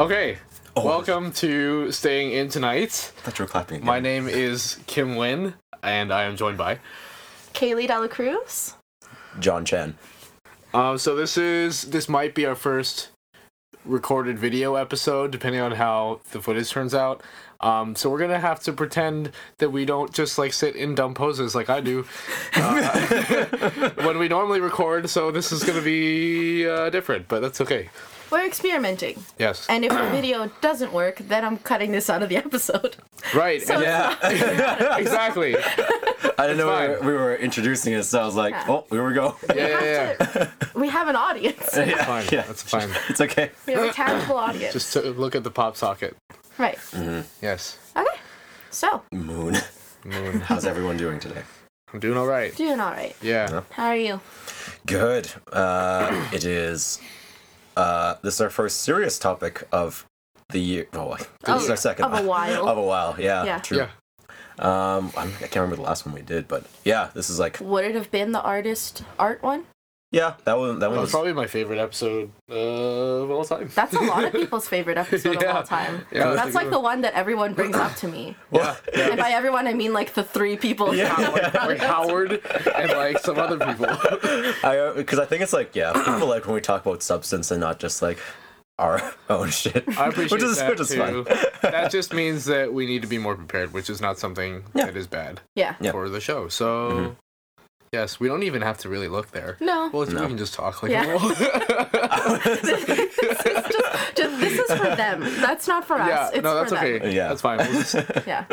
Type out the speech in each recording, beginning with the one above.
Okay. Oh. Welcome to Staying In Tonight. I thought you were clapping. Again. My name is Kim Nguyen, and I am joined by. Cailee Dela Cruz. Jon Chan. Um, so this is this might be our first recorded video episode, depending on how the footage turns out. Um, so we're gonna have to pretend that we don't just like sit in dumb poses like I do uh, when we normally record. So this is gonna be uh, different, but that's okay. We're experimenting. Yes. And if the video doesn't work, then I'm cutting this out of the episode. right. So and- Yeah, exactly. I didn't know we were, we were introducing it, so I was like, Yeah. oh, here we go. Yeah, yeah, yeah. we have an audience. That's fine. Yeah. That's fine. It's okay. We have a tangible audience. Just to look at the pop socket. right. Yes. Okay. So, Moon. Moon. How's everyone doing today? I'm doing all right. doing all right. Yeah. How are you? Good. Uh, it is. Uh, this is our first serious topic of the year. Oh, this is our second of a while. Of a while, yeah. Yeah. True. Yeah. Um, I'm, I can't remember the last one we did, but yeah, this is like Would it have been the artist art one? Yeah, that one. That That one was was probably my favorite episode uh, of all time. That's a lot of people's favorite episode of all time. Yeah, That's that's like a- the one that everyone brings up to me. yeah. yeah. And by everyone, I mean like the three people. Yeah. like Howard and like some other people. I because I think it's like yeah, people like when we talk about substance and not just like our own shit. I appreciate which is, that which is too. fun. that just means that we need to be more prepared, which is not something Yeah. that is bad Yeah. Yeah. for the show. So, Mhm. Yes, we don't even have to really look there. No. Well, No. we can just talk like Yeah. normal. this, is just, just, this is for them. That's not for us. yeah, it's no, that's for them. okay. Yeah. that's fine. Because Yeah.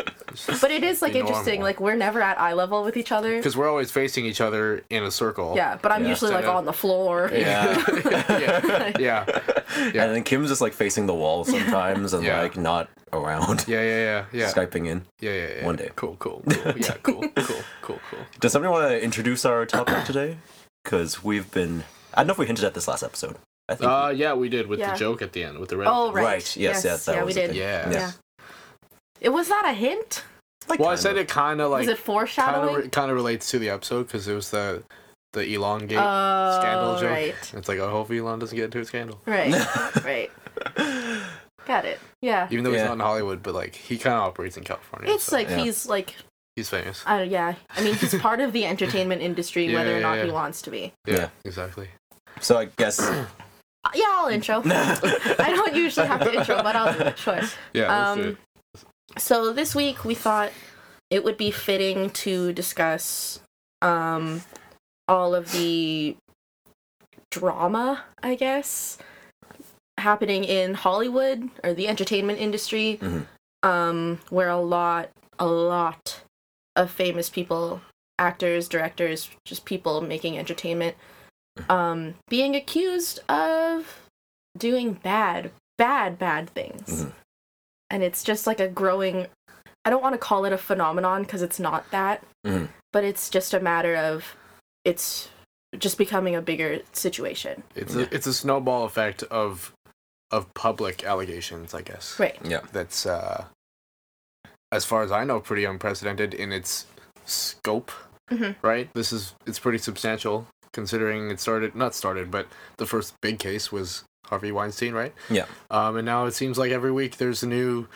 But it is like interesting. normal. Like we're never at eye level with each other. Because we're always facing each other in a circle. Yeah, but I'm Yeah. usually like on the floor. Yeah. yeah, yeah, yeah, And then Kim's just like facing the wall sometimes and Yeah. like not around. yeah, yeah, yeah, yeah. Skyping in. Yeah, yeah, yeah. One day. Cool, cool, cool. Yeah, cool, cool, cool, cool. Does somebody want to introduce our topic today? Because we've been. I don't know if we hinted at this last episode. I think. Uh, yeah, we did with Yeah. the joke at the end with the red. Oh right. Right, yes, yes, that yeah, was we did. thing. Yeah. Yeah. It was that a hint? like, Well, I said of. it kind of like was it kind foreshadowing? of kind of relates to the episode because it was the the Elon Gate Oh, scandal joke. right. It's like, I hope Elon doesn't get into a scandal. Right. right. Got it. Yeah. Even though he's Yeah. not in Hollywood, but like he kind of operates in California. It's so like yeah. he's like he's famous. uh, yeah. I mean he's part of the entertainment industry Yeah, whether or yeah, not he yeah. wants to be. Yeah, Yeah. exactly. So I guess. Uh, yeah, I'll intro. I don't usually have to intro, but I'll do it. Sure. Yeah. let's do Um, it. So this week we thought it would be fitting to discuss um all of the drama, I guess, happening in Hollywood or the entertainment industry, Mhm. um, where a lot, a lot of famous people, actors, directors, just people making entertainment, um, being accused of doing bad, bad, bad things. Mhm. And it's just like a growing, I don't want to call it a phenomenon because it's not that, Mhm. but it's just a matter of it's just becoming a bigger situation. It's a it's a snowball effect of of public allegations, I guess. Right. Yeah. That's uh, as far as I know, pretty unprecedented in its scope. Mhm. Right. This is it's pretty substantial considering it started not started, but the first big case was Harvey Weinstein, right? Yeah. Um, and now it seems like every week there's a new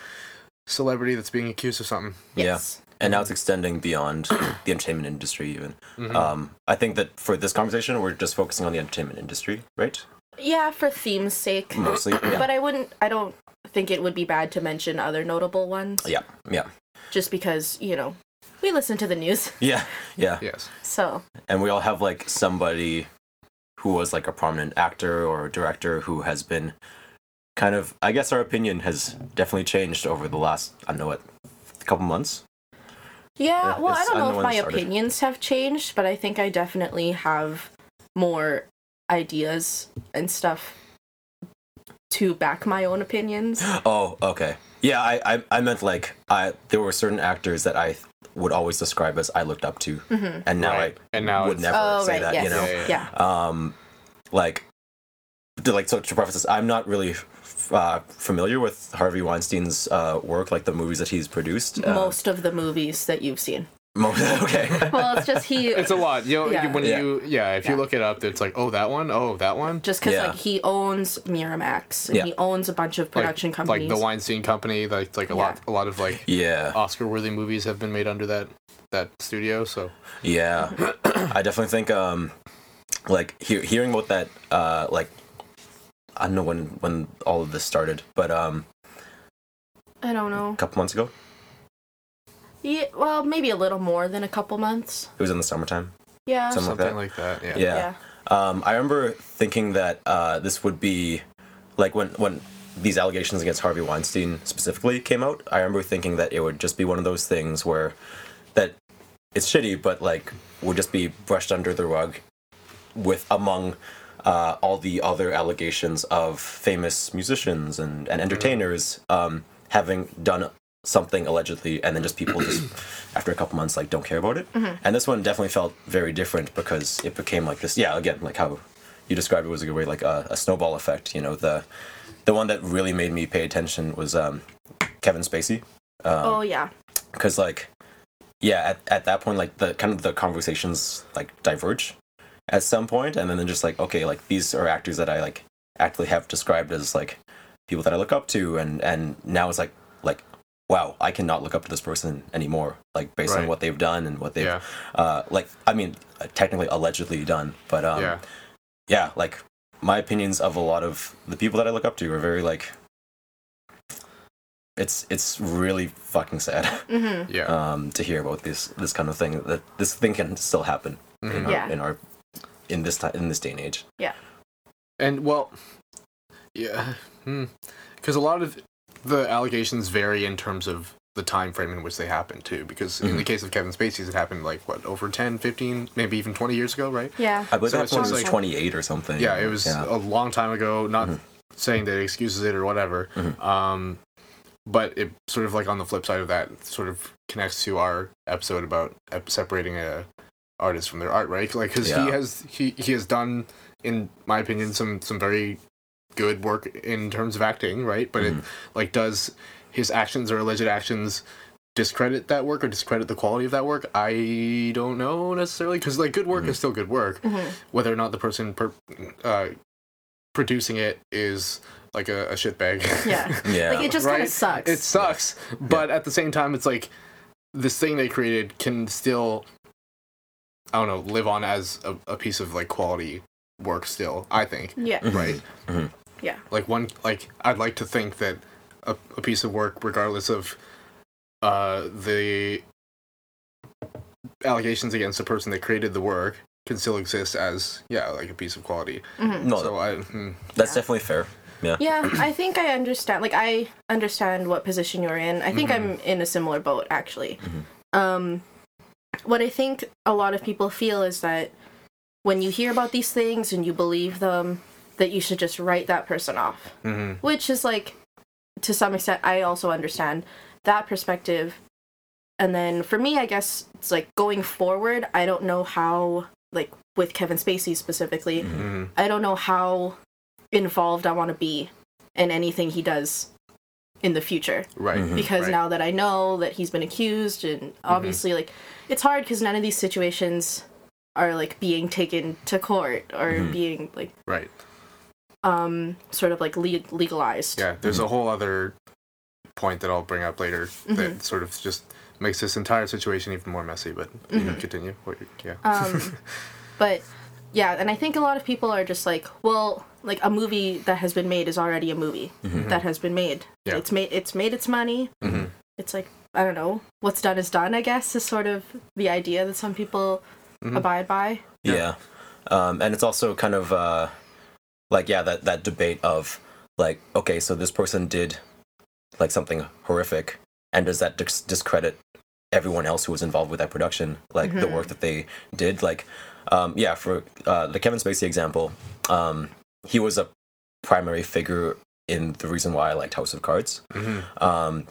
celebrity that's being accused of something. Yes. And now it's extending beyond the entertainment industry, even. Mhm. Um, I think that for this conversation, we're just focusing on the entertainment industry, right? Yeah, for theme's sake. Mostly. Yeah. But I wouldn't, I don't think it would be bad to mention other notable ones. yeah. Yeah. Just because, you know, we listen to the news. Yeah. Yeah. yes. So, and we all have like somebody who was like a prominent actor or director who has been kind of i guess our opinion has definitely changed over the last i don't know what couple months yeah, Yeah, well, I don't I know don't if know when my started. opinions have changed, but I think I definitely have more ideas and stuff to back my own opinions. oh okay yeah I, I i meant like i there were certain actors that i would always describe as i looked up to Mhm. and now Right. i And now would it's- never Oh, say right, that yes. you know Yeah, yeah, Yeah. um like to like so to preface this i'm not really uh, familiar with harvey weinstein's uh, work like the movies that he's produced uh, Most of the movies that you've seen. Most, okay. Well, it's just he. It's a lot. You know, Yeah. when Yeah. you yeah, if you look it up, it's like oh that one, oh that one. just because Yeah. like he owns Miramax and Yeah. he owns a bunch of production like, companies. like the Weinstein Company, like like a lot a lot of like Yeah. Oscar-worthy movies have been made under that that studio. So Yeah, I definitely think um, like hear, hearing about that uh, like I don't know when when all of this started, but um, I don't know. a couple months ago, Yeah, well, maybe a little more than a couple months. it was in the summertime. Yeah. Something something like like that. Yeah. Yeah. yeah. Um, I remember thinking that uh, this would be like when when these allegations against Harvey Weinstein specifically came out. I remember thinking that it would just be one of those things where that it's shitty, but like would just be brushed under the rug with among uh, all the other allegations of famous musicians and, and entertainers um, having done something allegedly and then just people just after a couple months like don't care about it. Mm-hmm. And this one definitely felt very different because it became like this yeah again like how you described it was a good way like a, a snowball effect you know the the one that really made me pay attention was um, kevin spacey. Um, oh yeah. because like yeah at, at that point like the kind of the conversations like diverge at some point and then just like okay like these are actors that i like actually have described as like people that i look up to and and now it's like like wow i cannot look up to this person anymore like based on what they've done and what they've Yeah. uh like i mean technically allegedly done but um yeah. yeah like my opinions of a lot of the people that i look up to are very like it's it's really fucking sad Mm-hmm. Yeah. um, to hear about this this kind of thing that this thing can still happen in, Mhm. our, Yeah. in our in this time in this day and age. Yeah. And well, yeah, because a lot of the allegations vary in terms of the time frame in which they happened too. Because in the Mhm. case of Kevin Spacey's, it happened like what over 10, 15, maybe even twenty years ago, right? Yeah. I believe So that it's one just was like- 28 or something. Yeah, it was Yeah. a long time ago. Not Mhm. saying that it excuses it or whatever. Mhm. Um, but it sort of like on the flip side of that, sort of connects to our episode about separating a artist from their art, right? Like, because Yeah. he has he he has done, in my opinion, some some very good work in terms of acting, right? But Mhm. it like does his actions or alleged actions discredit that work or discredit the quality of that work i don't know necessarily because like good work Mhm. is still good work Mm-hmm. whether or not the person per, uh, producing it is like a, a shitbag. Yeah. yeah. Like it just kind of sucks. it sucks, but at the same time, it's like this thing they created can still, I don't know, live on as a, a piece of like quality work still. I think, yeah. Mhm. right? Mhm. Yeah. Like one, like I'd like to think that a, a piece of work, regardless of uh, the allegations against the person that created the work, can still exist as yeah, like a piece of quality. Mhm. no, So I. hmm. that's Yeah. definitely fair. Yeah. Yeah, I think I understand. Like, I understand what position you're in. I think I'm in a similar boat, actually. Um, what I think a lot of people feel is that when you hear about these things and you believe them, that you should just write that person off. hmm Which is like, to some extent, I also understand that perspective. And then for me, I guess it's like going forward, I don't know how, like with Kevin Spacey specifically, hmm I don't know how involved I want to be in anything he does in the future Right. Mhm. because Right. now that I know that he's been accused and obviously like it's hard cuz none of these situations are like being taken to court or Mhm. being like Right. Um sort of like le- legalized. Yeah, there's a whole other point that I'll bring up later that sort of just makes this entire situation even more messy. But you know, Mhm. continue. What you- yeah. Um but yeah, and I think a lot of people are just like, well, like a movie that has been made is already a movie Mhm. that has been made. Yeah. It's made it's made its money. Mhm. it's like I don't know what's done is done. I guess is sort of the idea that some people Mhm. abide by. Yeah. Yeah. Um, and it's also kind of uh, like yeah that that debate of like okay so this person did like something horrific and does that dis- discredit everyone else who was involved with that production like the Mhm. work that they did like um, yeah for uh, the Kevin Spacey example um, he was a primary figure in the reason why I liked House of Cards Mhm. um,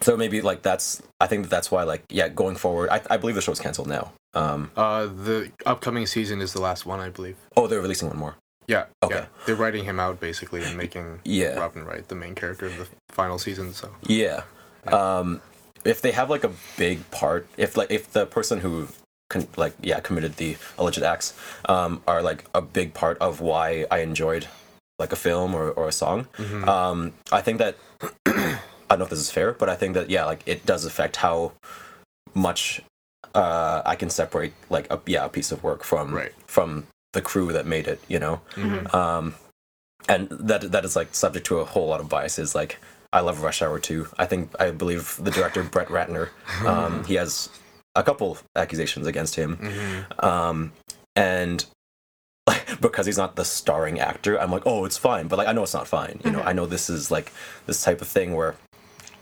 so maybe like that's I think that's why like yeah going forward I, I believe the show's canceled now um, Uh, the upcoming season is the last one, I believe. oh they're releasing one more Yeah. Okay. Yeah. They're writing him out basically and making yeah Robin Wright the main character of the final season. So. Yeah. Um, if they have like a big part, if like if the person who con- like yeah committed the alleged acts um, are like a big part of why I enjoyed like a film or, or a song, um, I think that I don't know if this is fair, but I think that yeah, like it does affect how much uh, I can separate like a yeah a piece of work from Right. from the crew that made it, you know. Um, and that that is like subject to a whole lot of biases. Like I love Rush Hour 2. I think I believe the director Brett Ratner, um, he has a couple accusations against him, um, and like because he's not the starring actor, I'm like, oh, it's fine. But like I know it's not fine. You know, I know this is like this type of thing where,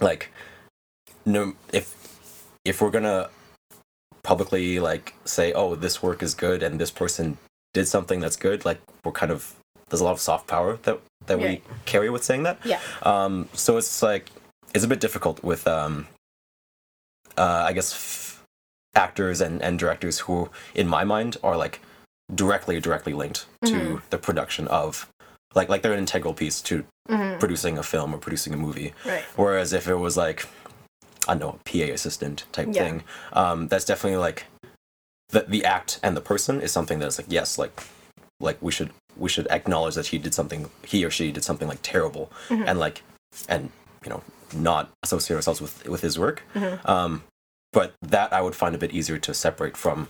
like, no, if if we're gonna publicly like say, oh, this work is good and this person did something that's good, like we're kind of there's a lot of soft power that that we carry with saying that. Yeah. Um, so it's like it's a bit difficult with um, uh, I guess f- actors and and directors who, in my mind, are like directly directly linked to Mhm. the production of like like they're an integral piece to Mhm. producing a film or producing a movie. Right. Whereas if it was like, I don't know, a PA assistant type Yeah. thing, um, that's definitely like the the act and the person is something that's like yes, like like we should we should acknowledge that he did something he or she did something like terrible Mhm. and like and you know not associate ourselves with with his work. Mhm. Um, but that I would find a bit easier to separate from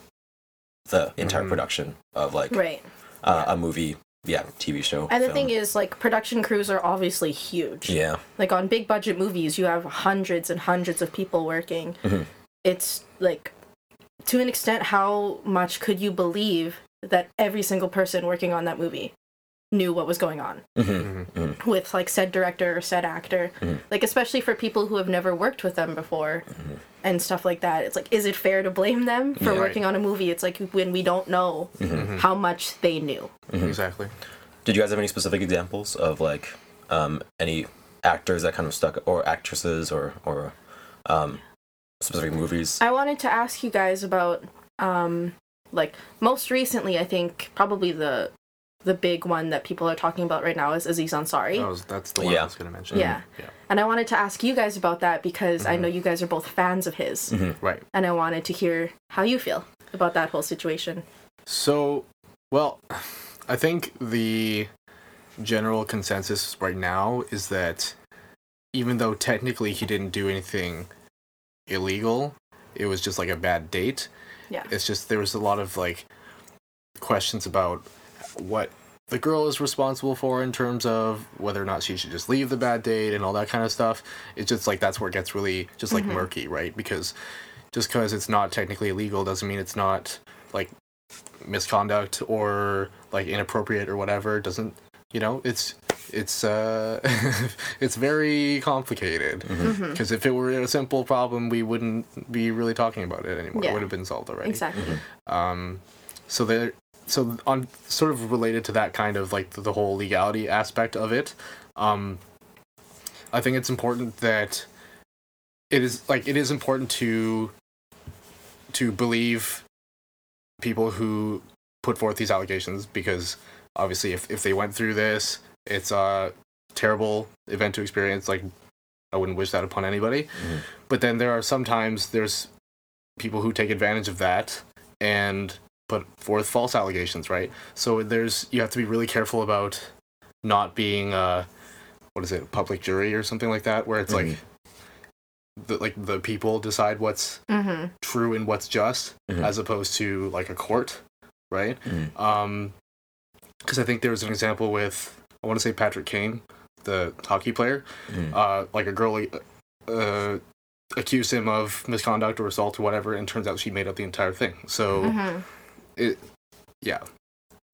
the entire Mhm. production of like Right. uh, a movie, yeah, TV show. And the film. thing is, like, production crews are obviously huge. yeah, Like, on big budget movies, you have hundreds and hundreds of people working. Mhm. It's like, to an extent, how much could you believe that every single person working on that movie knew what was going on hmm with, like, said director or said actor? Mhm. Like, especially for people who have never worked with them before and stuff like that. It's like, is it fair to blame them for Yeah. working on a movie? It's like when we don't know how much they knew. Exactly. Did you guys have any specific examples of like um, any actors that kind of stuck, or actresses, or or um, specific movies? I wanted to ask you guys about um like most recently I think probably the the big one that people are talking about right now is Aziz Ansari. That was, that's the one Yeah. I was going to mention. Yeah. Yeah. And I wanted to ask you guys about that because I know you guys are both fans of his Right. and I wanted to hear how you feel about that whole situation. So, well, I think the general consensus right now is that even though technically he didn't do anything illegal, it was just like a bad date. Yeah. It's just there was a lot of like questions about what the girl is responsible for in terms of whether or not she should just leave the bad date and all that kind of stuff. It's just like that's where it gets really just like mm-hmm. murky, right? Because just because it's not technically illegal doesn't mean it's not like misconduct or like inappropriate or whatever doesn't you know it's it's uh it's very complicated Mm-hmm. because if it were a simple problem we wouldn't be really talking about it anymore Yeah. it would have been solved already Exactly. um so there so on sort of related to that kind of like the, the whole legality aspect of it um i think it's important that it is like it is important to to believe people who put forth these allegations because obviously if, if they went through this it's a terrible event to experience like i wouldn't wish that upon anybody Mhm. but then there are sometimes there's people who take advantage of that and put forth false allegations right so there's you have to be really careful about not being uh what is it public jury or something like that where it's Mhm. like the like the people decide what's Mhm. true and what's just Mhm. as opposed to like a court right Mhm. um because i think there was an example with i want to say patrick kane the hockey player Mhm. uh like a girl uh accused him of misconduct or assault or whatever and turns out she made up the entire thing so Mhm. it yeah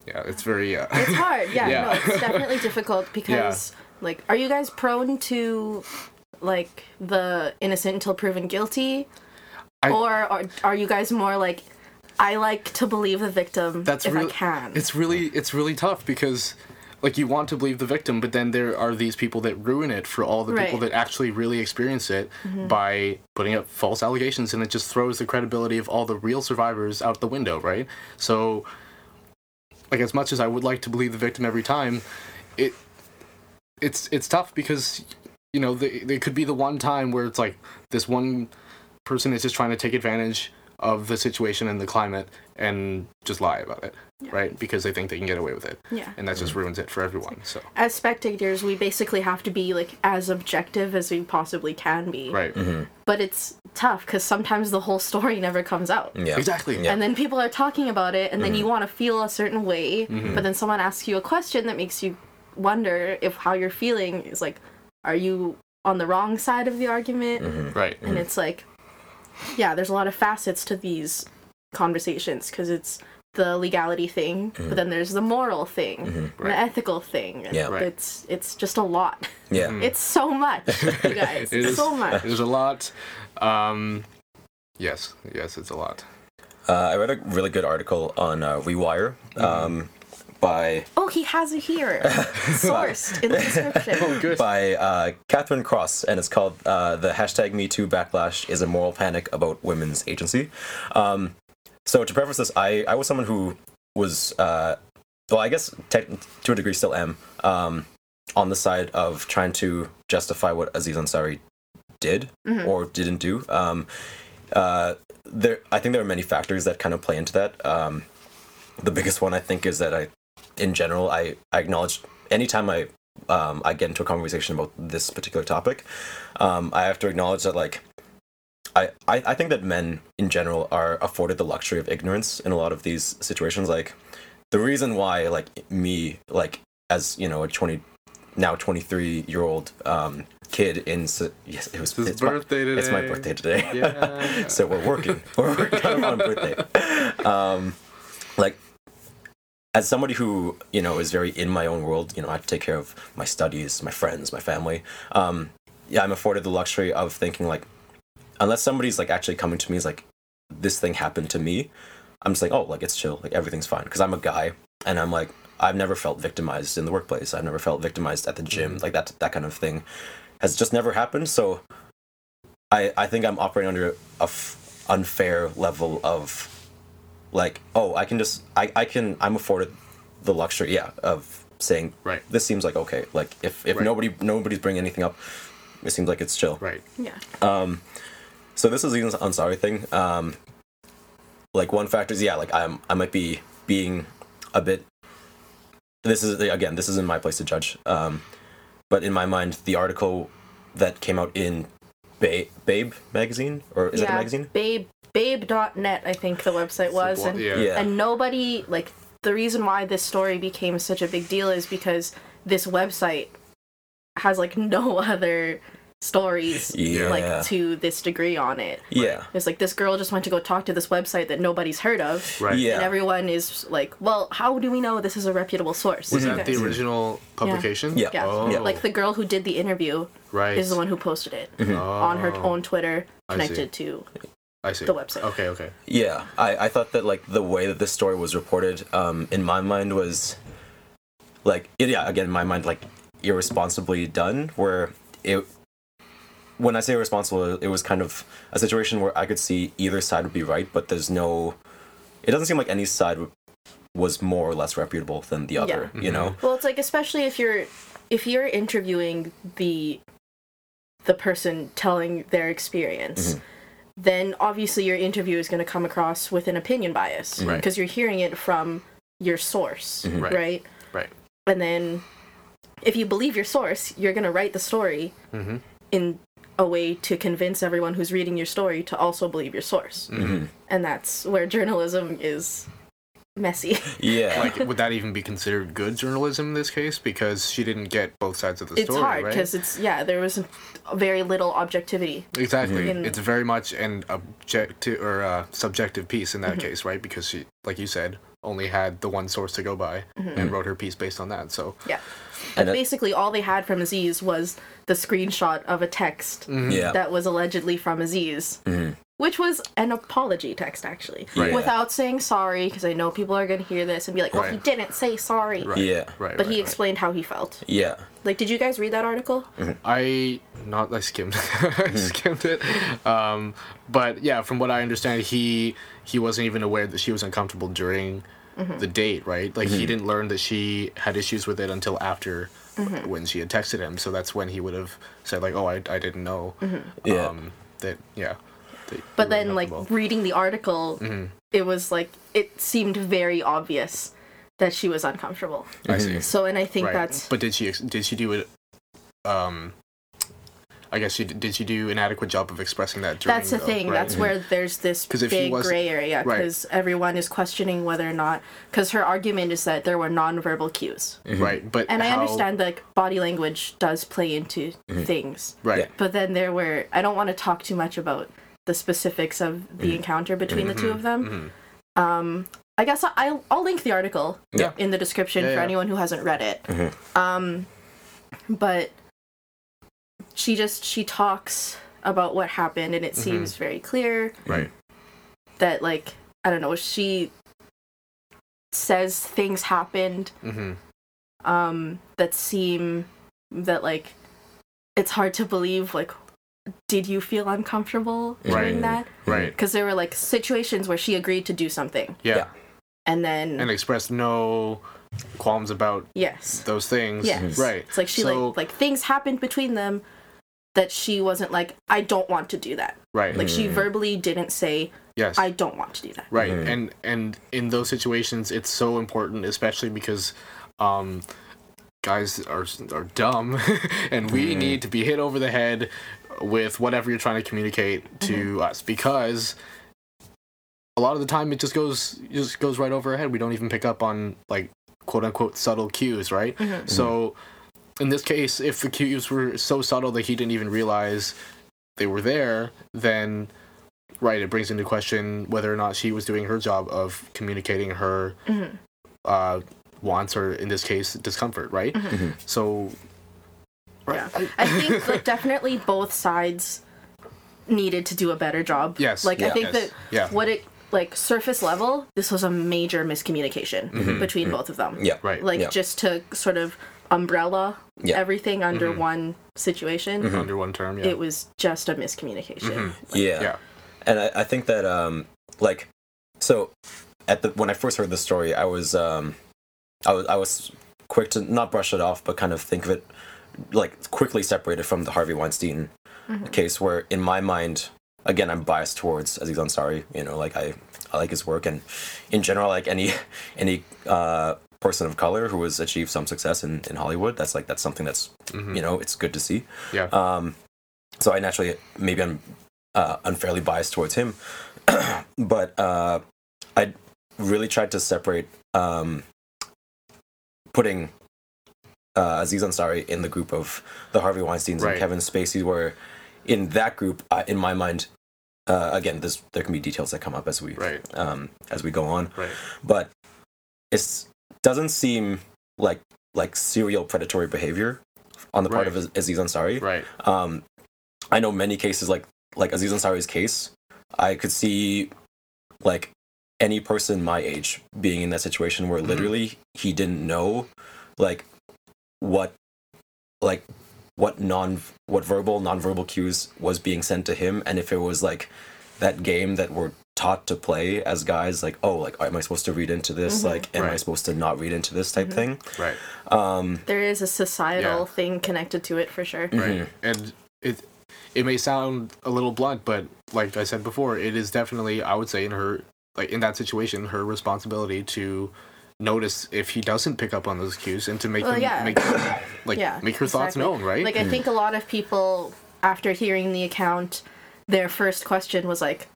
yeah it's very uh It's hard. Yeah, Yeah. no, it's definitely difficult because like are you guys prone to like the innocent until proven guilty I- or are, are you guys more like I like to believe the victim That's if really- I can. it's really it's really tough because like you want to believe the victim but then there are these people that ruin it for all the people Right. Mm-hmm. that actually really experience it by putting up false allegations and it just throws the credibility of all the real survivors out the window right so like as much as i would like to believe the victim every time it it's it's tough because you know they, they could be the one time where it's like this one person is just trying to take advantage of the situation and the climate and just lie about it, right? Because they think they can get away with it. Yeah. And that just ruins it for everyone. So As spectators, we basically have to be like as objective as we possibly can be. right. But it's tough because sometimes the whole story never comes out. Yeah. Exactly. Yeah. And then people are talking about it, and then you want to feel a certain way, Mm-hmm. but then someone asks you a question that makes you wonder if how you're feeling is like, are you on the wrong side of the argument? Mm-hmm. Right. And it's like, yeah, there's a lot of facets to these conversations because it's the legality thing, but then there's the moral thing, Mm-hmm. Right. the ethical thing. Yeah. Right. It's it's just a lot. Yeah. It's so much, you guys. It It's is- so much. There's a lot. Um, yes. Yes, it's a lot. Uh, I read a really good article on uh, Rewire um, by Oh, he has it here, sourced in the description. Good. by uh, Katherine Cross, and it's called uh, "The Hashtag Me Too Backlash is a Moral Panic About Women's Agency." Um, so to preface this, I I was someone who was uh, well, I guess tech to a degree still am um, on the side of trying to justify what Aziz Ansari did or didn't do. Um, uh, there, I think there are many factors that kind of play into that. Um, the biggest one I think is that I, in general, I, I acknowledge anytime I um, I get into a conversation about this particular topic, um, I have to acknowledge that like I, I I think that men in general are afforded the luxury of ignorance in a lot of these situations. Like the reason why like me like as you know a twenty now twenty three year old um, kid in yes it was His it's my- birthday it's my today. birthday today Yeah. so we're working we're working on my birthday um like as somebody who you know is very in my own world you know i have to take care of my studies my friends my family um yeah i'm afforded the luxury of thinking like unless somebody's like actually coming to me is like this thing happened to me i'm just like oh like it's chill like everything's fine. Because i'm a guy and i'm like i've never felt victimized in the workplace. I've never felt victimized at the gym like that that kind of thing has just never happened so i i think i'm operating under a f- unfair level of like oh i can just i i can i'm afforded the luxury yeah of saying Right. this seems like okay like if if Right. nobody nobody's bringing anything up it seems like it's chill Right. Yeah. Um so this is the Ansari thing. Um, like one factor is yeah, like I'm I might be being a bit. This is again, this isn't my place to judge. Um, but in my mind, the article that came out in ba- Babe magazine or is yeah. it a magazine? Babe, babe.net, I think the website was. Blo- And, yeah. Yeah. and nobody, like, the reason why this story became such a big deal is because this website has, like, no other stories, Yeah. like, to this degree on it. Yeah, It's like this girl just went to go talk to this website that nobody's heard of. Right. Yeah. And everyone is like, well, how do we know this is a reputable source? Was You that the original publication? Yeah. Yeah. Oh. Yeah. Like the girl who did the interview Right. is the one who posted it Mm-hmm. on her Oh, own Twitter connected to I see. the website. Okay. Okay. yeah. I I thought that like the way that this story was reported, um, in my mind was, like it, yeah, again in my mind like irresponsibly done, where it when I say irresponsible, it was kind of a situation where I could see either side would be right, but there's no. It doesn't seem like any side was more or less reputable than the other. Yeah. You know. Well, it's like especially if you're if you're interviewing the the person telling their experience, Mm-hmm. Then obviously your interview is going to come across with an opinion bias Right. because you're hearing it from your source, Mm-hmm. Right. right? Right. And then if you believe your source, you're going to write the story Mm-hmm. in a way to convince everyone who's reading your story to also believe your source. Mm-hmm. And that's where journalism is messy. Yeah. Like, would that even be considered good journalism in this case? Because she didn't get both sides of the it's story, It's hard right? because it's yeah there was very little objectivity Exactly. Mhm. It's very much an objective or uh, subjective piece in that Mm-hmm. case, right? Because she, like you said, only had the one source to go by Mm-hmm. and wrote her piece based on that. So yeah And and it- basically all they had from aziz was the screenshot of a text Mm-hmm. Yeah. that was allegedly from aziz which was an apology text actually Right. without saying sorry because i know people are going to hear this and be like well he didn't say sorry right, Yeah. right. but right, he right. explained how he felt Yeah. like did you guys read that article I not I skimmed I skimmed it. Um, but yeah, from what I understand, he he wasn't even aware that she was uncomfortable during Mm-hmm. the date, right? Like he didn't learn that she had issues with it until after Mm-hmm. when she had texted him. So that's when he would have said like, "Oh, I, I didn't know." Mm-hmm. Yeah. Um, that yeah. That But then, like uncomfortable. reading the article, Mhm. it was like it seemed very obvious that she was uncomfortable. I see. So, and I think right. that's But did she ex- did she do it? Um, I guess she did. Did she do an adequate job of expressing that? During that's the thing. right? That's where there's this if big was- gray area right. because everyone is questioning whether or not because her argument is that there were nonverbal cues, right. But and I understand that body language does play into things. Right. Yeah. But then there were I don't want to talk too much about the specifics of the encounter between the two of them. Mhm. Um, I guess I- I'll I'll link the article Yeah. in the description Yeah, for yeah. anyone who hasn't read it. Um, but she just she talks about what happened, and it Mm-hmm. seems very clear Right. that like I don't know she says things happened um that seem that like it's hard to believe like did you feel uncomfortable doing that Right. because there were like situations where she agreed to do something Yeah. Yeah. and then And expressed no qualms about yes those things. Yes. Right. it's like she So- like like things happened between them that she wasn't like i don't want to do that Right. like she verbally didn't say yes. i don't want to do that Right. Mhm. And and in those situations it's so important especially because um guys are are dumb and we need to be hit over the head with whatever you're trying to communicate to us because a lot of the time it just goes just goes right over our head. We don't even pick up on like quote unquote subtle cues, right? Mhm. So in this case, if the cues were so subtle that he didn't even realize they were there, then right, it brings into question whether or not she was doing her job of communicating her Mhm. uh, wants or in this case discomfort, right? Mhm. So Yeah. I think like definitely both sides needed to do a better job. Yes. Like I think Yes. that Yeah. what it like surface level, this was a major miscommunication between both of them. Mm-hmm. Yeah. right, Like Yeah. just to sort of umbrella Yeah. everything under one situation. Mm-hmm. under one term, yeah. It was just a miscommunication. Yeah. yeah. And I, I think that um like so at the when I first heard the story I was um I was I was quick to not brush it off but kind of think of it like quickly separated from the Harvey Weinstein case where in my mind again I'm biased towards Aziz Ansari you know like I I like his work. And in general like any any uh person of color who has achieved some success in, in Hollywood that's like that's something that's you know it's good to see. Yeah. um, so I naturally maybe I'm uh, unfairly biased towards him, but uh, I really tried to separate um, putting uh, Aziz Ansari in the group of the Harvey Weinstein's Right. and Kevin Spacey, where in that group, uh, in my mind, uh, again, this there can be details that come up as we Right. um, as we go on, Right. but it doesn't seem like like serial predatory behavior on the part Right. of Aziz Ansari. Right. Um, I know many cases like like Aziz Ansari's case. I could see like any person my age being in that situation where Mhm. literally he didn't know like what like what non what verbal nonverbal cues was being sent to him and if it was like that game that we're taught to play as guys like oh like am i supposed to read into this Mhm. like am i supposed to not read into this type thing Right. um There is a societal Yeah. thing connected to it for sure. Right. And it it may sound a little blunt, but like I said before, it is definitely I would say in her like in that situation her responsibility to notice if he doesn't pick up on those cues and to make Well, them yeah. make like Yeah, make her thoughts known, right? Like I think a lot of people after hearing the account, their first question was like,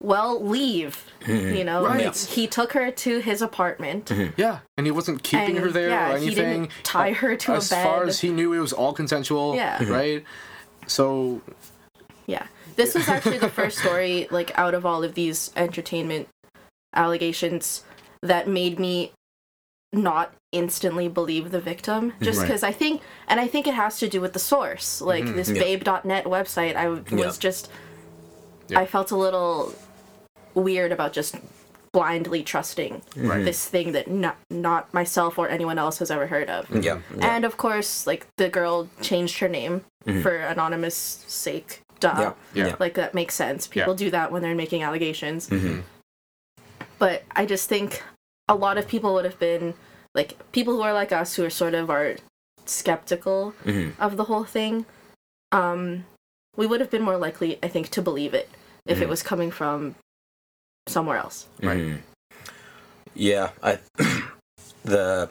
"Well, leave." You know, Right. like, he took her to his apartment. yeah, and he wasn't keeping And, her there yeah, or he anything. didn't tie her to a bed. as far as he knew, it was all consensual. Yeah. Mhm. Right. So Yeah. This was actually the first story, like, out of all of these entertainment allegations that made me not instantly believe the victim. Just Right. because I think, and I think it has to do with the source. Like, Mhm. this Yeah. babe.net website, I w- Yeah. was just, Yeah. I felt a little weird about just blindly trusting Right. this thing that not, not myself or anyone else has ever heard of. yeah. And of course, like, the girl changed her name for anonymous sake. Duh yeah, like that makes sense people do that when they're making allegations Mhm. But i just think a lot of people would have been like people who are like us who are sort of are skeptical Mhm. of the whole thing um we would have been more likely i think to believe it if it Mhm. was coming from somewhere else. Right. Mhm. Yeah, I the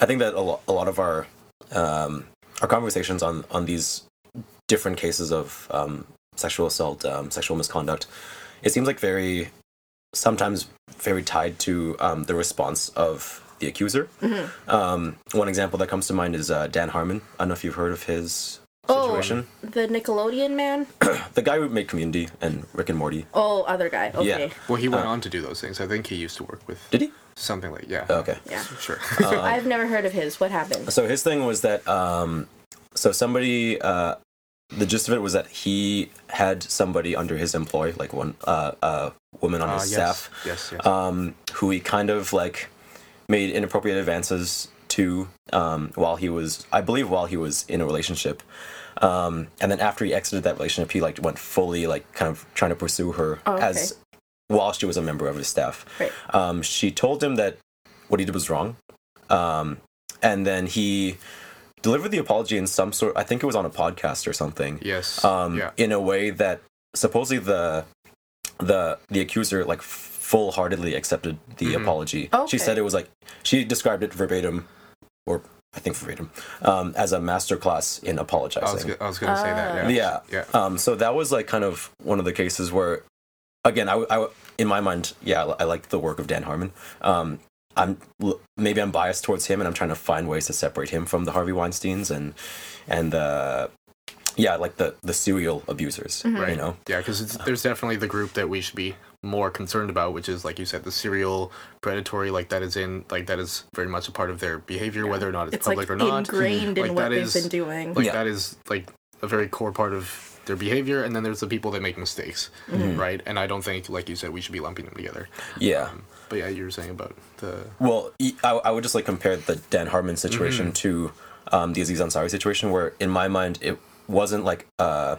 I think that a lot, a lot of our um, our conversations on on these different cases of um, sexual assault, um, sexual misconduct, it seems like very sometimes very tied to um, the response of the accuser. Mhm. Um, one example that comes to mind is uh, Dan Harmon. I don't know if you've heard of his situation. Oh. situation. The Nickelodeon man? The guy who made Community and Rick and Morty. Oh, other guy. Okay. Well, he went Uh, on to do those things. I think he used to work with Did he? something like yeah. Okay. Yeah. Sure. Uh, I've never heard of his. What happened? So his thing was that um so somebody uh the gist of it was that he had somebody under his employ, like one uh uh woman on Uh, his yes. staff, Yes. Yes. um, who he kind of like made inappropriate advances to um while he was I believe while he was in a relationship. Um and then after he exited that relationship he like went fully like kind of trying to pursue her Oh, okay. as while she was a member of his staff. Right. Um she told him that what he did was wrong. Um and then he delivered the apology in some sort i think it was on a podcast or something yes. um yeah. in a way that supposedly the the the accuser like full-heartedly accepted the Mhm. apology Okay. she said it was like she described it verbatim or i think verbatim um as a master class in I was, apologizing go- I was gonna say that. Ah. Yeah. yeah Yeah. um so that was like kind of one of the cases where again I in my mind yeah i like the work of dan harmon um i'm maybe i'm biased towards him and i'm trying to find ways to separate him from the harvey weinsteins and and uh yeah like the the serial abusers Mhm. you know Yeah, because there's definitely the group that we should be more concerned about, which is like you said, the serial predatory. Like that is in like that is very much a part of their behavior, whether or not it's, It's public like or not. ingrained in Like, what they've is- been doing. Like Yeah. that is like a very core part of their behavior, and then there's the people that make mistakes, Mm-hmm. right? And I don't think, like you said, we should be lumping them together. yeah Um, but yeah, you were saying about the Well, I, I would just like compare the Dan Harmon situation to um, the Aziz Ansari situation, where in my mind it wasn't like uh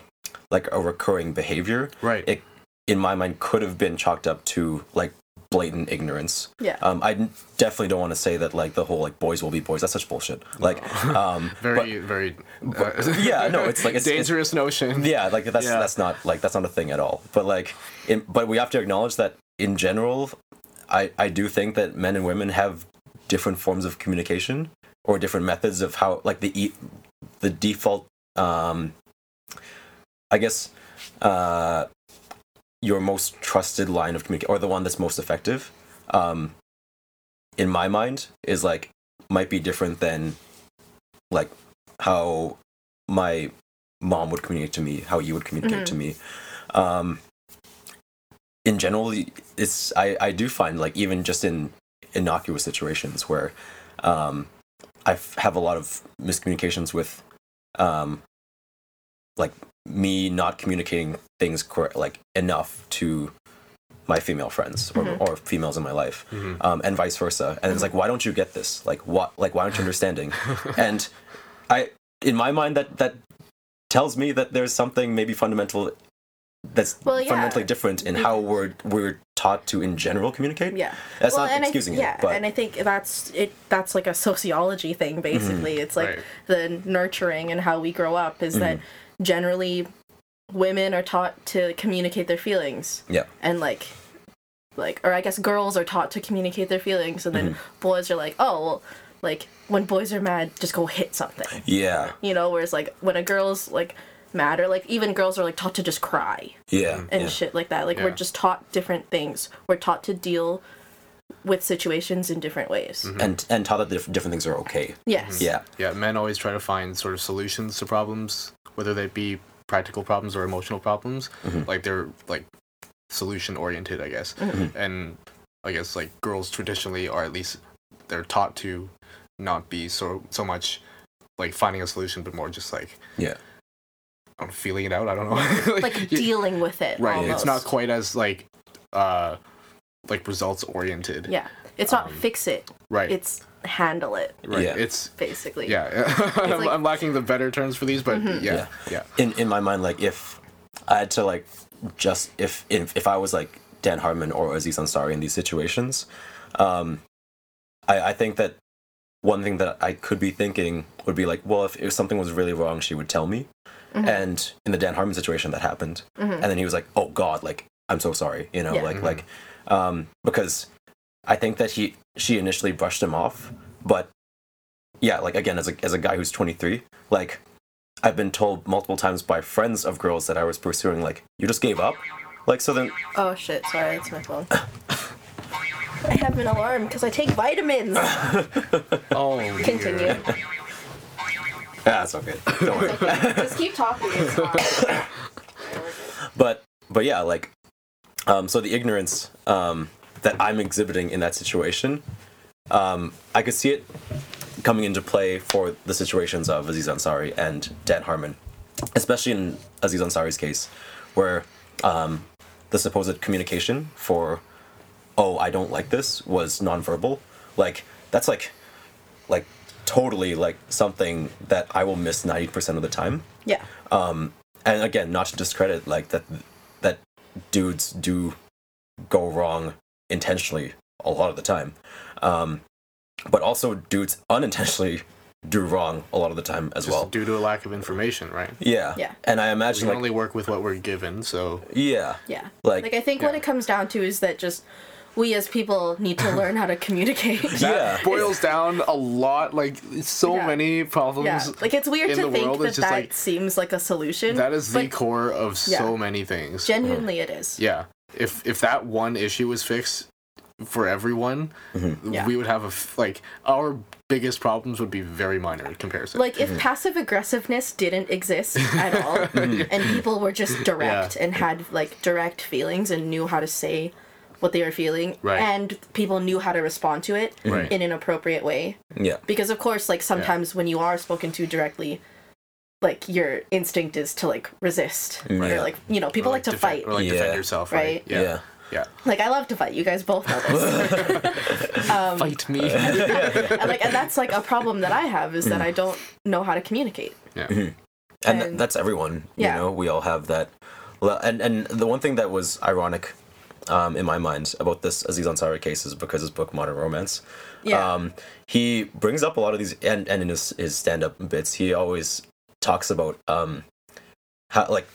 like a recurring behavior. right. It in my mind could have been chalked up to like blatant ignorance. Yeah. Um, I definitely don't want to say that like the whole like boys will be boys. That's such bullshit. Like, um, but- very, very. Uh, yeah, no, it's like it's, it's dangerous notion. yeah like that's Yeah. that's not like that's not a thing at all but like in, but we have to acknowledge that in general i i do think that men and women have different forms of communication or different methods of how like the e- the default um i guess uh your most trusted line of communication or the one that's most effective um in my mind is like might be different than like how my mom would communicate to me, how you would communicate Mhm. to me. Um, in general, it's I, I do find like even just in innocuous situations where um, I have a lot of miscommunications with um, like me not communicating things cor- like enough to my female friends or, Mhm. or females in my life Mhm. um, and vice versa. And it's like, why don't you get this? Like, what? Like, why aren't you understanding? and I, in my mind, that that tells me that there's something maybe fundamental that's Well, yeah. fundamentally different in how we're we're taught to in general communicate. Yeah. That's well, not excusing I, it, yeah, but- and I think that's it. That's like a sociology thing, basically. It's like Right. the nurturing and how we grow up is that Mm-hmm. Generally women are taught to communicate their feelings, Yeah. and like, like, or I guess girls are taught to communicate their feelings, and then Mm-hmm. boys are like, oh, well, like when boys are mad, just go hit something, Yeah. you know. Whereas like when a girl's like mad, or like even girls are like taught to just cry Yeah. and yeah. shit like that. Like we're just taught different things. We're taught to deal with situations in different ways. And and taught that different things are okay. Yes. Yeah. Yeah, men always try to find sort of solutions to problems, whether they be practical problems or emotional problems. Like they're like solution oriented, I guess. And I guess like girls traditionally are at least they're taught to not be so so much like finding a solution, but more just like Yeah. I'm feeling it out. I don't know. Like you- dealing with it. right. Almost. It's not quite as like uh like results oriented. Yeah. It's not um, fix it. Right. It's handle it. right. Yeah. It's Basically. yeah. I'm, like- I'm lacking the better terms for these, but Mhm. yeah, yeah. in in my mind, like if I had to like just if if if I was like Dan Harmon or Aziz Ansari in these situations, um, I I think that one thing that I could be thinking would be like, well, if, if something was really wrong, she would tell me, and in the Dan Harmon situation that happened, and then he was like, "Oh God, like I'm so sorry," you know, Yeah. like like um, because I think that he she initially brushed him off, but yeah, like again, as a as a guy who's 23, like I've been told multiple times by friends of girls that I was pursuing, like you just gave up, like so then Oh shit! Sorry, it's my phone. I have an alarm because I take vitamins. Oh, Continue. yeah, that's okay, don't worry. Just keep talking. But but yeah like um so the ignorance um that i'm exhibiting in that situation um i could see it coming into play for the situations of aziz ansari and dan harmon especially in aziz ansari's case where um the supposed communication for oh i don't like this was nonverbal like that's like like totally like something that i will miss 90% of the time Yeah. and again not to discredit like that that dudes do go wrong intentionally a lot of the time um but also dudes unintentionally do wrong a lot of the time as Just well due to a lack of information, right? yeah Yeah. and i We imagine can like only work with what we're given, so yeah Yeah. like, Like I think what it comes down to is that just we as people need to learn how to communicate. yeah It boils down a lot. Like so Yeah. many problems. Yeah, like it's weird in to think world, that that like- seems like a solution. that is the core of so many things. Genuinely, it is. yeah. If if that one issue was fixed for everyone, mm-hmm. Yeah. we would have a like our biggest problems would be very minor in comparison. Like if mm-hmm. passive aggressiveness didn't exist at all, mm-hmm. and people were just direct and had like direct feelings and knew how to say what they were feeling, Right. and people knew how to respond to it Right. in an appropriate way. yeah Because of course, like sometimes when you are spoken to directly, like your instinct is to like resist, right. or Yeah. like you know people Or, like to defend- fight. or like Yeah. defend yourself, right? Right? Yeah. yeah Yeah. Like I love to fight. You guys both know this. Fight me. and like and that's like a problem that I have is Mm. that I don't know how to communicate. yeah. and th- And- that's everyone Yeah. you know we all have that and and the one thing that was ironic um, in my mind about this aziz ansari case is because his book modern romance Yeah. um, he brings up a lot of these and, and in his, his stand-up bits he always talks about um, how like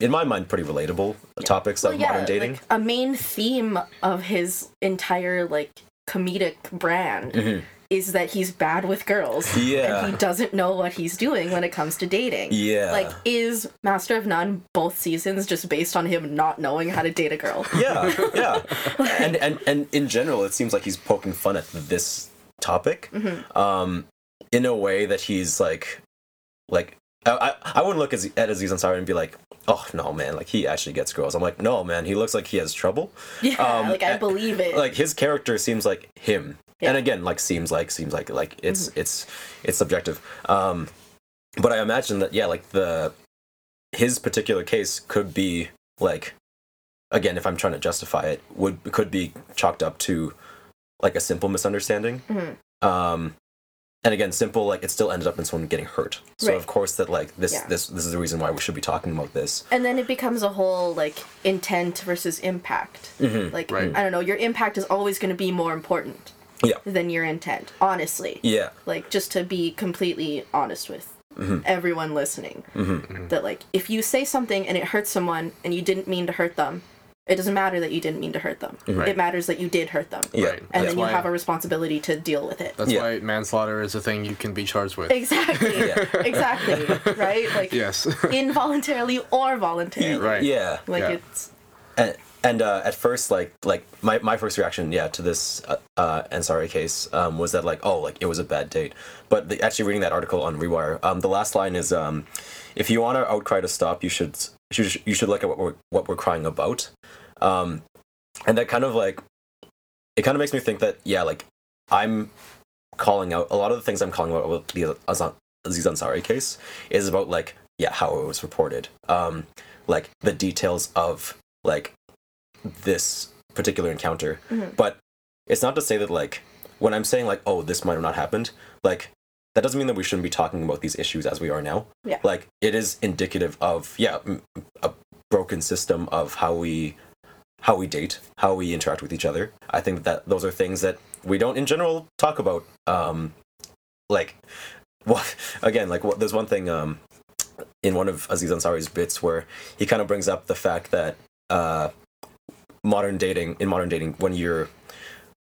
in my mind pretty relatable topics of modern dating Like, a main theme of his entire like comedic brand is that he's bad with girls. Mm-hmm. Yeah. And he doesn't know what he's doing when it comes to dating. Yeah. Like, is Master of None both seasons just based on him not knowing how to date a girl? yeah yeah and and and in general it seems like he's poking fun at this topic Mm-hmm. um in a way that he's like like I, I wouldn't look at Aziz Ansari and be like, oh no man, like he actually gets girls. I'm like, no man, he looks like he has trouble. Yeah, Um, like I believe it. Like his character seems like him, Yeah. Mm-hmm. and again, like seems like seems like like it's it's it's subjective. Um, but I imagine that yeah, like the his particular case could be like again, if I'm trying to justify it, would could be chalked up to like a simple misunderstanding. Mhm. Um, and again, simple like it still ended up in someone getting hurt. So Right. of course that like this Yeah. this this is the reason why we should be talking about this. and then it becomes a whole like intent versus impact. Mm-hmm. Like Right. I don't know, your impact is always going to be more important Yeah. than your intent. Honestly, Yeah. like just to be completely honest with Mm-hmm. everyone listening, Mm-hmm. that like if you say something and it hurts someone and you didn't mean to hurt them, it doesn't matter that you didn't mean to hurt them. Right. It matters that you did hurt them. Yeah. Right. And That's then you why- have a responsibility to deal with it. That's Yeah. why manslaughter is a thing you can be charged with. Exactly. Exactly. Right? Like Yes. involuntarily or voluntarily. right. Yeah. Like Yeah. it's and and uh, at first like like my, my first reaction yeah to this uh, uh ansari case um was that like oh like it was a bad date but the, actually reading that article on rewire um the last line is um if you want our outcry to stop you should you should, you should look at what we're what we're crying about um and that kind of like it kind of makes me think that yeah like i'm calling out a lot of the things i'm calling out with the aziz ansari case is about like yeah how it was reported um like the details of like this particular encounter Mhm. but it's not to say that like when i'm saying like oh this might have not happened like that doesn't mean that we shouldn't be talking about these issues as we are now Yeah. like it is indicative of yeah a broken system of how we how we date how we interact with each other i think that those are things that we don't in general talk about um like well again like what there's one thing um in one of Aziz Ansari's bits where he kind of brings up the fact that uh, modern dating in modern dating when you're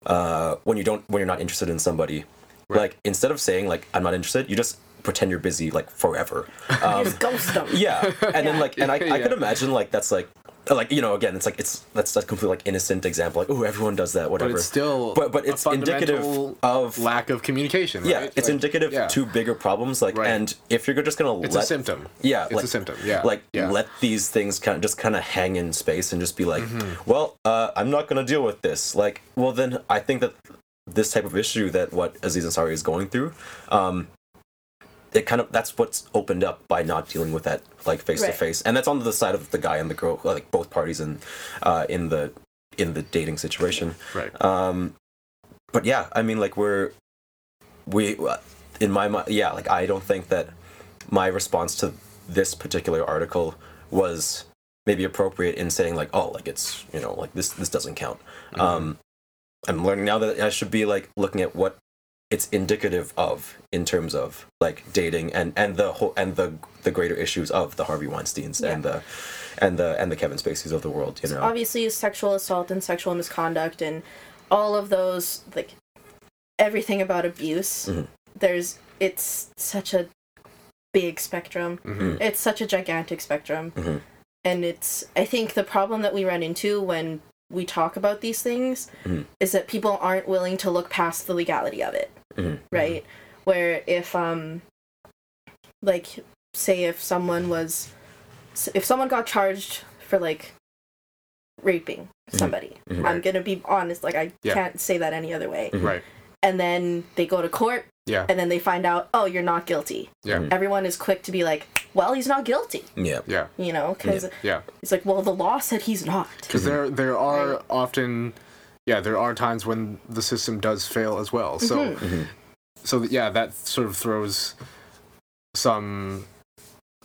uh, when you don't when you're not interested in somebody Right. like instead of saying like I'm not interested you just pretend you're busy like forever um, Just ghost them. yeah and then like and I, I Yeah. could imagine like that's like like you know again it's like it's that's a completely like innocent example like oh everyone does that whatever But it's still but but it's indicative of lack of communication. yeah it's Like, indicative yeah. to bigger problems like Right. and if you're just gonna It's let a symptom. yeah It's like a symptom. Yeah. like yeah. let these things kind of just kind of hang in space and just be like Mm-hmm. well uh, i'm not going to deal with this like well then i think that this type of issue that what aziz ansari is going through um it kind of that's what's opened up by not dealing with that like face to face and that's on the side of the guy and the girl like both parties in uh in the in the dating situation. Right. um but yeah i mean like we're we uh, in my mind yeah like i don't think that my response to this particular article was maybe appropriate in saying like oh like it's you know like this this doesn't count. Um i'm learning now that i should be like looking at what it's indicative of in terms of like dating and and the whole and the the greater issues of the harvey weinsteins and the and the and the kevin spaceys of the world you know obviously sexual assault and sexual misconduct and all of those like everything about abuse Mhm. there's it's such a big spectrum Mhm. it's such a gigantic spectrum Mhm. and it's i think the problem that we run into when we talk about these things Mhm. is that people aren't willing to look past the legality of it Mhm. right where if um like say if someone was if someone got charged for like raping somebody Mhm. i'm gonna be honest like i Yeah. can't say that any other way Mhm. Right. and then they go to court Yeah. and then they find out oh you're not guilty Yeah. Mhm. everyone is quick to be like well he's not guilty yeah Yeah. you know because Yeah. it's like well the law said he's not Because there there are Right. often, yeah, there are times when the system does fail as well. So Mhm. Mhm. so yeah, that sort of throws some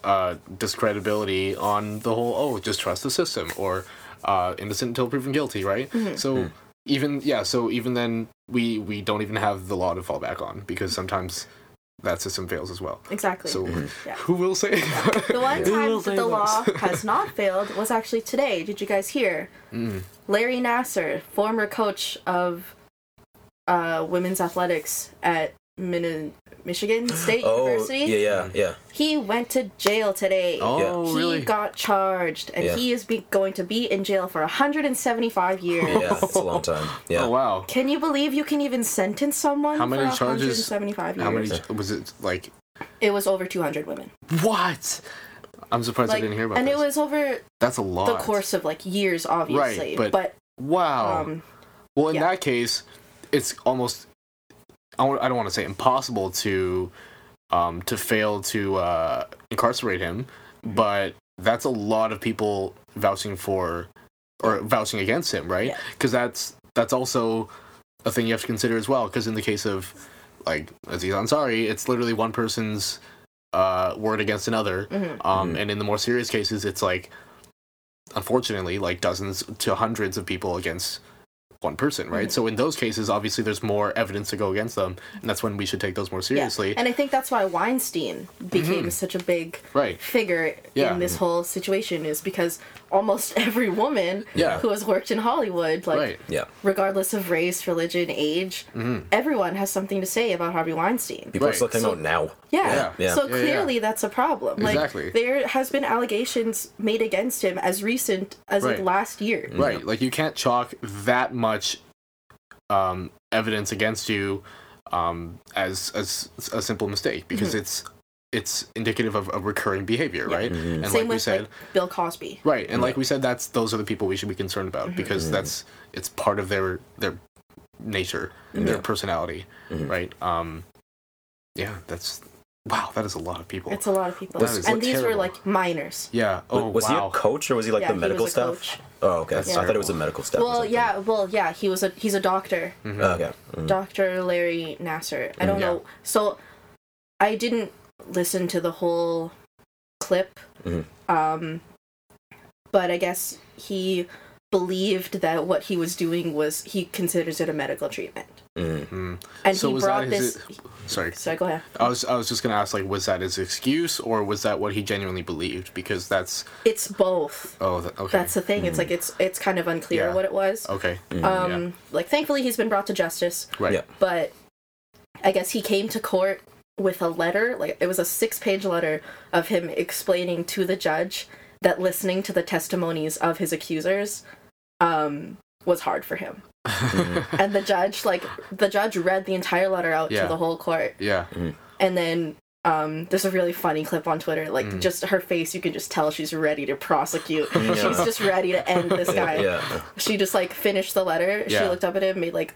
uh, discredibility on the whole. Oh, just trust the system, or uh, innocent until proven guilty, right? Mhm. So Mhm. even yeah, so even then we we don't even have the law to fall back on because sometimes that system fails as well. exactly So Mhm. Yeah. who will say? the one Who time that the law has not failed was actually today did you guys hear Mm. larry nassar former coach of uh, women's athletics at Min- michigan state Oh, university yeah, yeah, yeah. he went to jail today Oh, he really? got charged and Yeah. he is be- going to be in jail for 175 years Yeah, it's a long time. Yeah. Oh wow. can you believe you can even sentence someone How many for charges- 175 years How many was it like? it was over 200 women What? I'm surprised I didn't hear about and this. it was over That's a lot. the course of like years obviously but- but Wow. um well, in yeah. that case, it's almost. I w- I don't want to say impossible to, um, to fail to uh, incarcerate him, but that's a lot of people vouching for, or vouching against him, right? Yeah. Because that's that's also a thing you have to consider as well. Because in the case of, like Aziz Ansari, it's literally one person's uh, word against another. mhm. Um, Mhm. and in the more serious cases, it's like, unfortunately, like dozens to hundreds of people against one person, right? Mhm. So in those cases, obviously, there's more evidence to go against them, and that's when we should take those more seriously, And I think that's why Weinstein became Mhm. such a big right? figure Yeah. in this whole situation is because almost every woman Yeah. who has worked in Hollywood, like right. Yeah. regardless of race, religion, age, hmm everyone has something to say about Harvey Weinstein. People are Right. still talking So- about now. Yeah. Yeah. Yeah. So Yeah, yeah. clearly that's a problem. Exactly. There has been allegations made against him as recent as like last year. Right. Like you can't chalk that much um, evidence against you um, as as a simple mistake because it's it's indicative of a recurring behavior, Mm-hmm. Yeah. right? Mhm. And Same like we with said, like Bill Cosby. Right, and like we said, that's those are the people we should be concerned about Mm-hmm. because Mhm. that's it's part of their their nature, their Yeah. personality, Mhm. right? Um, yeah, that's wow, that is a lot of people. It's a lot of people. That is and these were like minors. yeah. Oh was wow. he a coach or was he like yeah, the medical was staff? Oh, okay. That's I thought it was a medical staff. Well, yeah, well, yeah, he was a he's a doctor. Mhm. Oh, okay. Mhm. Dr. Larry Nassar. I don't Yeah. know. So I didn't listen to the whole clip. Mhm. Um but I guess he believed that what he was doing was he considers it a medical treatment. Mhm. Mhm. And So he was that brought his- this sorry. So go ahead. I was I was just gonna ask like was that his excuse or was that what he genuinely believed? Because that's It's both. oh th- okay That's the thing. It's like it's it's kind of unclear Yeah. what it was. okay Um, like thankfully he's been brought to justice, right Yeah. but I guess he came to court with a letter. Like it was a six-page letter of him explaining to the judge that listening to the testimonies of his accusers um, was hard for him. and the judge, like the judge, read the entire letter out Yeah. to the whole court, yeah and then. Um, there's a really funny clip on Twitter. Like, Mm. just her face, you can just tell she's ready to prosecute. Yeah. She's just ready to end this guy Yeah. she just like finished the letter. She looked up at him, made like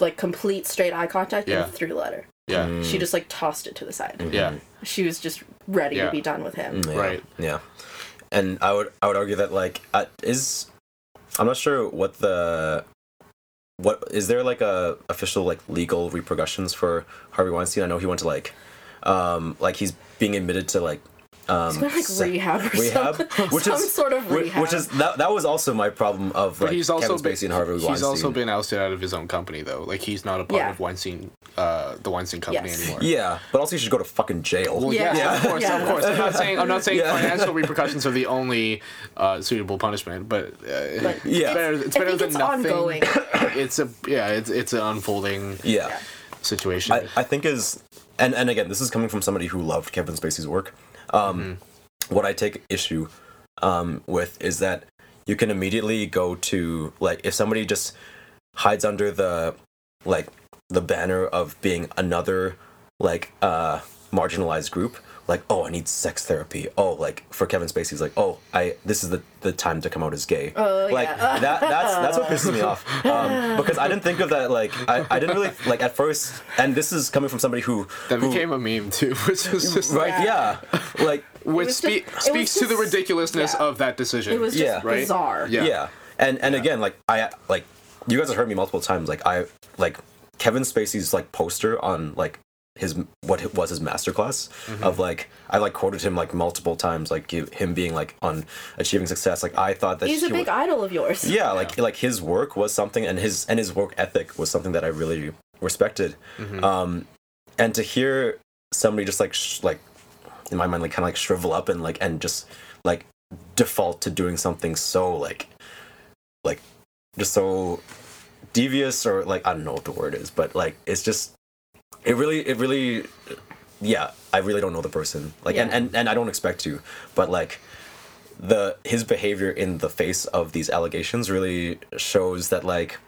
like complete straight eye contact, Yeah. and threw the letter. Yeah Mm. She just like tossed it to the side. yeah She was just ready Yeah. to be done with him. Yeah. Right. Yeah. And I would I would argue that like uh, is I'm not sure what the what is there like a official like legal repercussions for Harvey Weinstein? I know he went to like um like he's being admitted to like um He's going like se- rehab or rehab, something. which Some is sort of rehab. which is that that was also my problem of but like he's also Kevin been, Spacey and Harvey he's also been ousted out of his own company though like he's not a part Yeah. of Weinstein uh the Weinstein company Yes. anymore yeah, but also you should go to fucking jail. Well, Yeah. yeah, Yeah. of course, Yeah. of course. I'm not saying I'm not saying Yeah. financial repercussions are the only uh, suitable punishment, but, uh, But it's Yeah. better. It's I better think than it's nothing. ongoing. It's a yeah, it's it's an unfolding yeah. situation. I, I think is and and again this is coming from somebody who loved Kevin Spacey's work. Um, Mm-hmm. What I take issue um, with is that you can immediately go to like if somebody just hides under the like the banner of being another like uh marginalized group like oh i need sex therapy oh like for kevin spacey's like oh i this is the the time to come out as gay Oh, like yeah. that that's that's what pisses me off um, because i didn't think of that like I, I didn't really like at first and this is coming from somebody who that who- became a meme too, which was just right yeah, like which was spe- just- it was speaks to the ridiculousness yeah. of that decision. it was just Yeah. Right? bizarre. Yeah. yeah, and and again like i like you guys have heard me multiple times like i like kevin spacey's like poster on like his what it was his masterclass Mm-hmm. of like i like quoted him like multiple times like you- him being like on achieving success like i thought that He's a big would- idol of yours. yeah like like his work was something and his and his work ethic was something that i really respected Mm-hmm. um and to hear somebody just like sh- like in my mind like kind of like shrivel up and like and just like default to doing something so like like just so devious or like i don't know what the word is but like it's just it really it really yeah i really don't know the person like and, Yeah. and and i don't expect to but like the his behavior in the face of these allegations really shows that like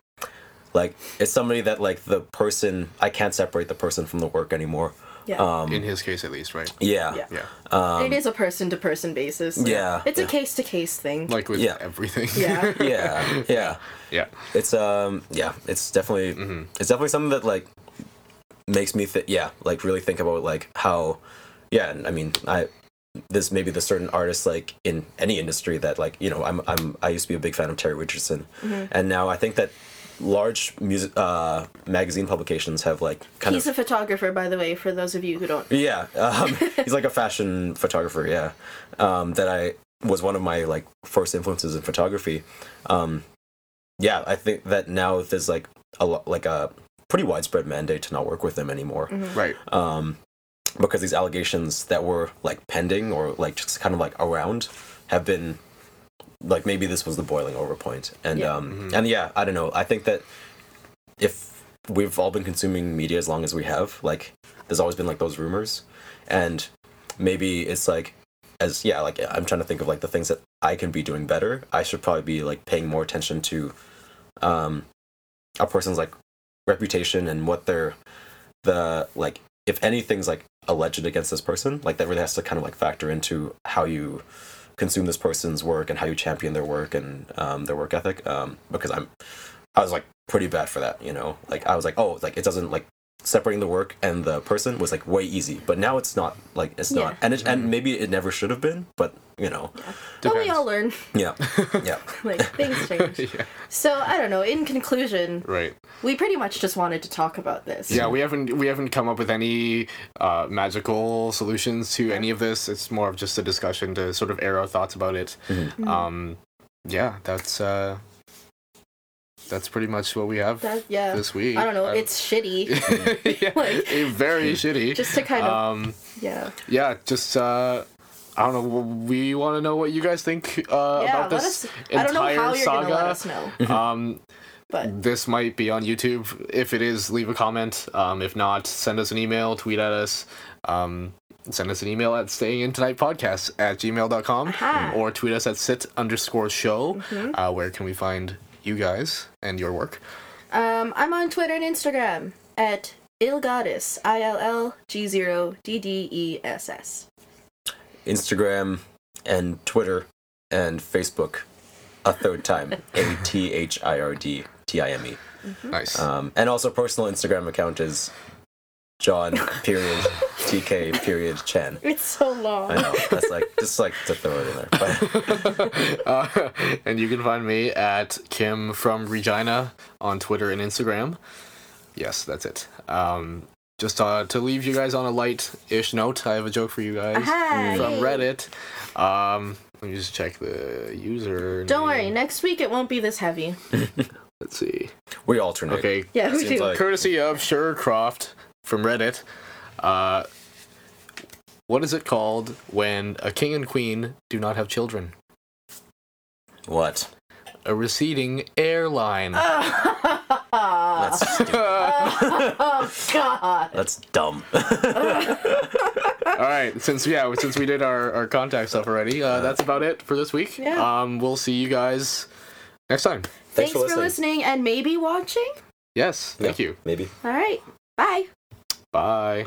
like it's somebody that like the person i can't separate the person from the work anymore Yeah. um in his case, at least, right? yeah Yeah. Yeah, um it is a person to person basis. Yeah. It's a case to case thing. like with Yeah. everything. yeah. yeah yeah yeah. it's um yeah it's definitely mm-hmm. it's definitely something that like makes me think yeah like really think about like how yeah and i mean i there's maybe the certain artists like in any industry that like you know i'm i'm i used to be a big fan of terry richardson. And now i think that large music uh magazine publications have like kind He's of He's a photographer, by the way, for those of you who don't. yeah um, he's like a fashion photographer yeah. Um that i was one of my like first influences in photography. Um yeah i think that now there's like a lot like a pretty widespread mandate to not work with them anymore. Right. um because these allegations that were like pending or like just kind of like around have been like maybe this was the boiling over point. And Yeah. um and yeah i don't know. I think that if we've all been consuming media as long as we have like there's always been like those rumors. And maybe it's like as yeah like i'm trying to think of like the things that i can be doing better. I should probably be like paying more attention to um a person's like reputation and what their the like if anything's like alleged against this person like that really has to kind of like factor into how you consume this person's work and how you champion their work and um, their work ethic. Um, because i'm i was like pretty bad for that you know? Like i was like oh like it doesn't like separating the work and the person was like way easy but now it's not like it's not and it, and maybe it never should have been but you know But we all learn. yeah yeah Like, things change. yeah. So, I don't know. In conclusion, Right. we pretty much just wanted to talk about this. Yeah, we haven't we haven't come up with any uh, magical solutions to any of this. It's more of just a discussion to sort of air our thoughts about it. Mhm. Um, yeah, that's uh, that's pretty much what we have That, yeah. this week. I don't know. Uh, It's shitty. yeah, like- very shitty. Just to kind of. um, yeah. yeah, just uh, I don't know. We want to know what you guys think uh, Yeah. about this us. I don't know entire how you're saga. gonna let us know, Um, but this might be on YouTube. If it is, leave a comment. Um, if not, send us an email, tweet at us. Um, send us an email at staying in tonight podcast at gmail.com Aha. or tweet us at sit underscore show. Mm-hmm. Uh, where can we find you guys and your work? um, I'm on Twitter and Instagram at illgoddess. I L L G zero D D E S S. Instagram and Twitter and Facebook a third time. A T H I R D T I M E. Nice. Um, and also personal Instagram account is Jon period TK period Chan. It's so long. I know. That's like just like to throw it in there. But Uh, and you can find me at Kim from Regina on Twitter and Instagram. Yes, that's it. Um, just uh, to leave you guys on a light-ish note, I have a joke for you guys Aha, from. Reddit. Um, let me just check the user. Don't worry. Next week it won't be this heavy. Let's see. we alternate. Okay, Yeah, we Seems do. like- courtesy of Surecroft from Reddit. Uh, what is it called when a king and queen do not have children? What? A receding airline. That's stupid. oh God. That's dumb. All right, since yeah, since we did our, our contact stuff already, uh, that's about it for this week. Yeah. Um, we'll see you guys next time. Thanks, for for, listening. listening and maybe watching. Yes, thank Yeah, you. Maybe. All right. Bye. Bye.